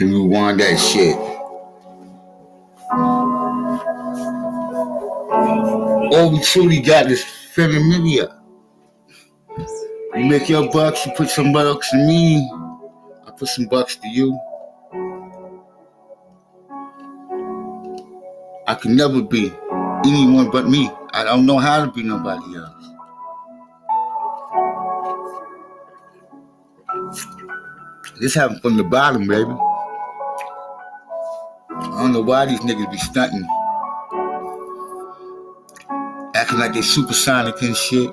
We want that shit. All we truly got is familia. You make your bucks, you put some bucks to me, I put some bucks to you. I can never be anyone but me. I don't know how to be nobody else. This happened from the bottom, baby. I don't know why these niggas be stunting. Acting like they supersonic and shit.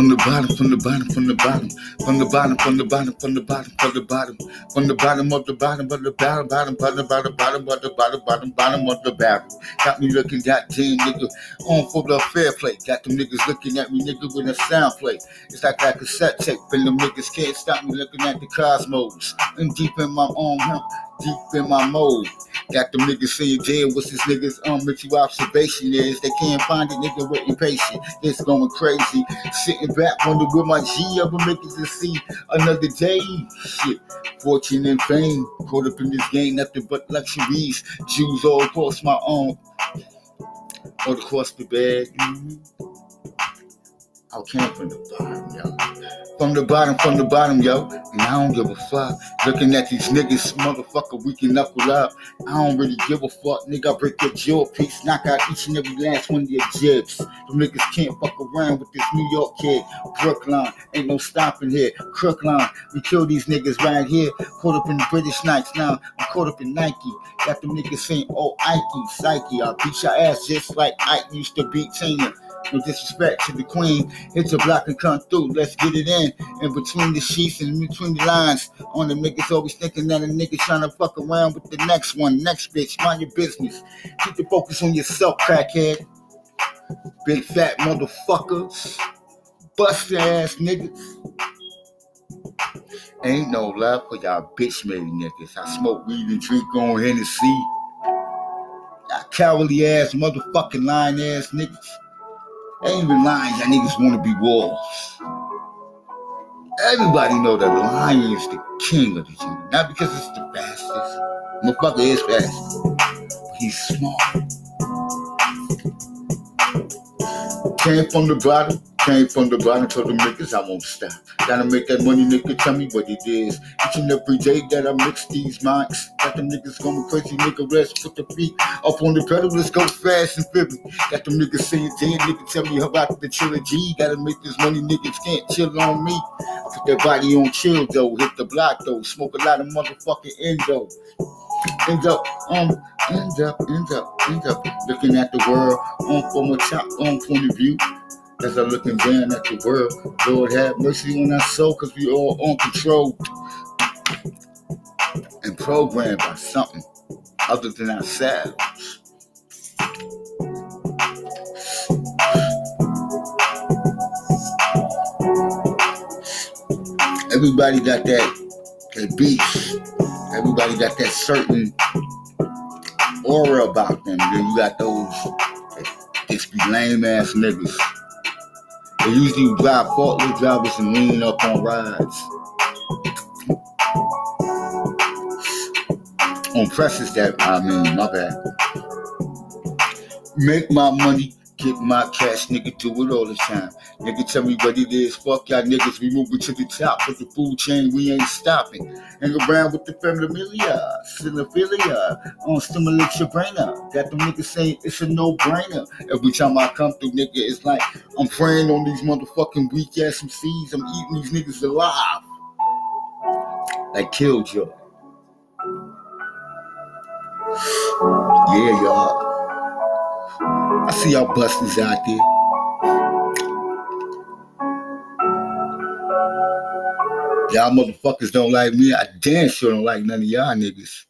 From the bottom, from the bottom, from the bottom, from the bottom, from the bottom, from the bottom, from the bottom, from the bottom of the bottom of the bottom, bottom, bottom, bottom, bottom of the bottom, bottom, bottom of the barrel. Got me looking goddamn nigga on for the fair play. Got them niggas looking at me nigga with a sound play. It's like that cassette tape, and them niggas can't stop me looking at the cosmos. I'm deep in my own hemp, deep in my mode. Got them niggas saying, damn, what's this niggas um with observation is? They can't find it, nigga, with impatient. It's going crazy. Sitting back, wonder where my G ever make it to see another day. Shit, fortune and fame. Caught up in this game, nothing but luxuries. Jewels all across my own. All across the bed. Mm-hmm. I came from the bottom, yo. From the bottom, from the bottom, yo. And I don't give a fuck. Looking at these niggas, motherfucker, we can knuckle up. I don't really give a fuck, nigga. I break your jaw piece, knock out each and every last one of your jibs. Them niggas can't fuck around with this New York kid. Brooklyn, ain't no stopping here. Crooklyn, we kill these niggas right here. Caught up in the British Knights now. I'm caught up in Nike. Got them niggas saying, oh, Ike, Psyche. I'll beat your ass just like Ike used to beat Tina. No disrespect to the queen. Hit your block and come through. Let's get it in. In between the sheets and between the lines. On the niggas always thinking that a nigga trying to fuck around with the next one. Next bitch. Mind your business. Keep the focus on yourself, crackhead. Big fat motherfuckers. Bust ass niggas. Ain't no love for y'all bitch made niggas. I smoke weed and drink on Hennessy. Y'all cowardly ass motherfucking lying ass niggas. Ain't even lying, y'all niggas wanna be wolves. Everybody know that lion is the king of the jungle. Not because it's the fastest. Motherfucker is fast. But he's smart. Came from the bottom, came from the bottom to the niggas, I won't stop. Gotta make that money, nigga, tell me what it is. Each and every day that I mix these mics, got them niggas going crazy, nigga, rest, put the feet up on the pedal, let's go fast and fibby. Got them niggas saying, damn, nigga, tell me about the trilogy. Gotta make this money, niggas can't chill on me. Put that body on chill, though, hit the block, though, smoke a lot of motherfucking endo. End up, um, end up, end up, end up, looking at the world on from a top on point of view. As I'm looking down at the world, Lord have mercy on our soul, cause we all on control and programmed by something other than ourselves. Everybody got that, that beast. Everybody got that certain aura about them. Then you got those that just be lame ass niggas. They usually drive faultless drivers and lean up on rides. On presses that I mean, my bad. Make my money, get my cash, nigga, do it all the time. Nigga, tell me what it is. Fuck y'all niggas, we moving to the top of the food chain, we ain't stopping. Hang around with the familia, cinephilia, on stimulate your brain up. Got them niggas saying it's a no-brainer. Every time I come through, nigga, it's like I'm praying on these motherfucking weak ass MCs. I'm eating these niggas alive. Like Killjoy. Yeah, y'all. I see y'all busters out there. Y'all motherfuckers don't like me. I damn sure don't like none of y'all niggas.